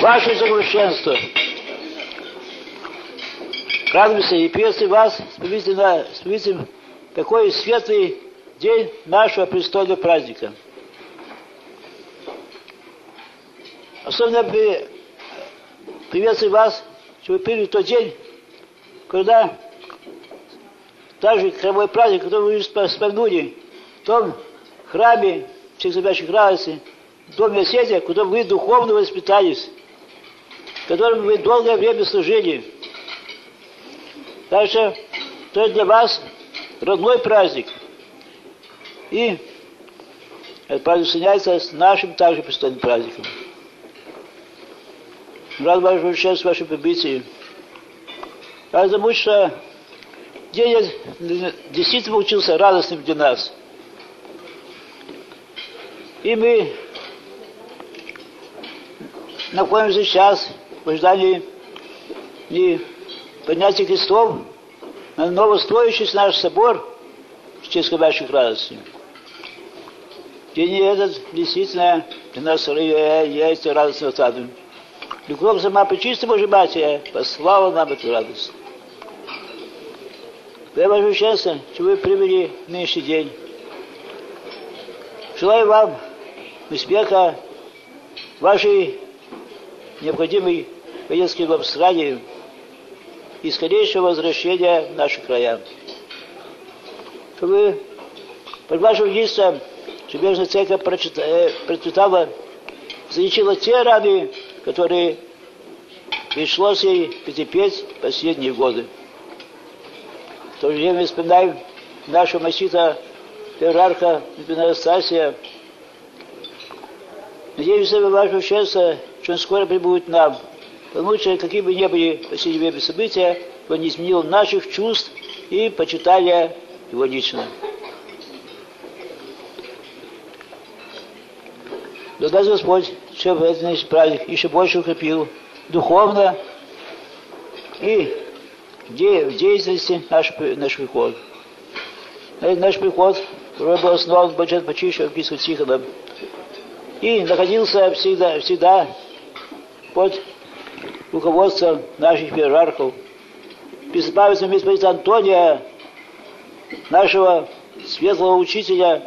Ваше Совершенство, радуемся и приветствуем вас. Победителем, на- победителем такой светлый день нашего престольного праздника. Особенно при- приветствую вас, что вы приняли тот день, когда так же храмовой праздник, который вы уже вспомянули, в том храме всех собящих радости, в доме Осетия, куда вы духовно воспитались, которым вы долгое время служили. Так что это для вас родной праздник. И этот праздник соединяется с нашим также престольным праздником. Рад вашему счастью, вашей побитии. Рад тому, что день действительно получился радостным для нас. И мы находимся сейчас в ожидании и поднятия крестов на новостроящийся наш собор в честь ваших радостей. День этот действительно для нас есть радостным стадом. Любовь сама Пречистая Божья Матерь послала нам эту радость. Я ваше счастье, что вы привели нынешний день. Желаю вам успеха вашей необходимой поездке в Австралию и скорейшего возвращения в наши края. Чтобы вы под вашим чтобы Бежная Церковь э, процветала, залечила те раны, которые пришлось ей потерпеть последние годы. В то же время вспоминаем нашего масита Иерарха Анастасия. Надеемся на ваше счастье, что он скоро прибудет нам. Потому что, какие бы ни были время события, он не изменил наших чувств и почитания его лично. Благодарю Господь, что в этот нынешний праздник еще больше укрепил духовно и в деятельности наш, наш приход. Э, Наш приход был основан Баджет Пачища в Тихоном и находился всегда, всегда под руководством наших иерархов. Беспамятного митрополита Антония, нашего светлого учителя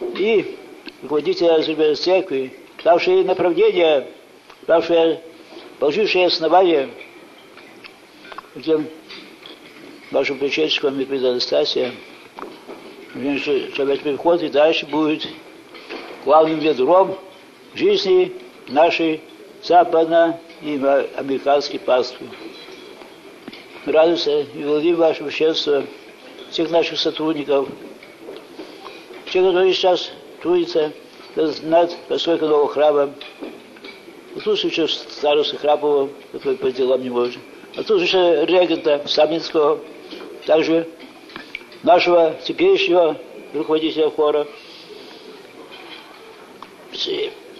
и руководителя Зуберной церкви, давшие направление, давшие положившие основания тем вашим предшественникам митрополита Анастасия, уверен, что что весь приход и дальше будет главным ядром жизни нашей западно- и американской паствы. Радуйся и благодарим ваше общество, всех наших сотрудников, те, которые сейчас трудятся над постройкой нового храма. Вот тут еще староста Храпова, который по делам не может. А тут еще регента Саминского, также нашего теперешнего руководителя хора,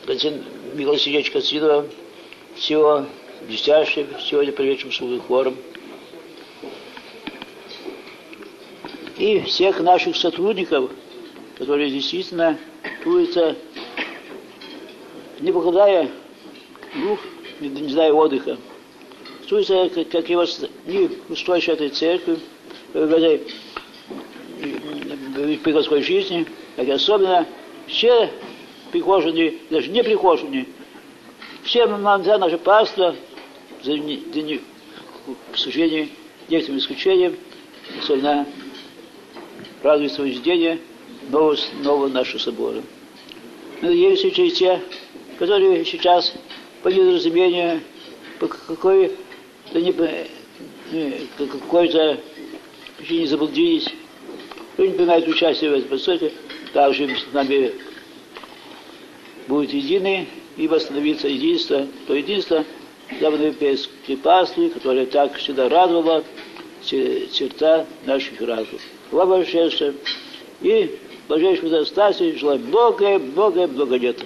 Константин Михаил Сергеевич Косидова, всего блестящим сегодня приведшим службы хором. И всех наших сотрудников, которые действительно трудятся, не покладая рук, не, зная отдыха. Трудятся, как, как его не устойчивой этой церкви, в этой в приходской жизни, как особенно все прихожане, даже не прихожане, все нам за наше паство, за за не- к сожалению, некоторым исключением, особенно радуется вождение нового, нового нашего собора. Надеемся, что и те, которые сейчас по недоразумению, по какой-то не, какой-то причине заблудились, кто не принимает участие в этой постройке, также с нами будет единый и восстановится единство, то единство западноевропейской паствы, которое так всегда радовало че- черта наших разумов. Вам большое и блаженнейшему Анастасию желаю многое, многое, много лет.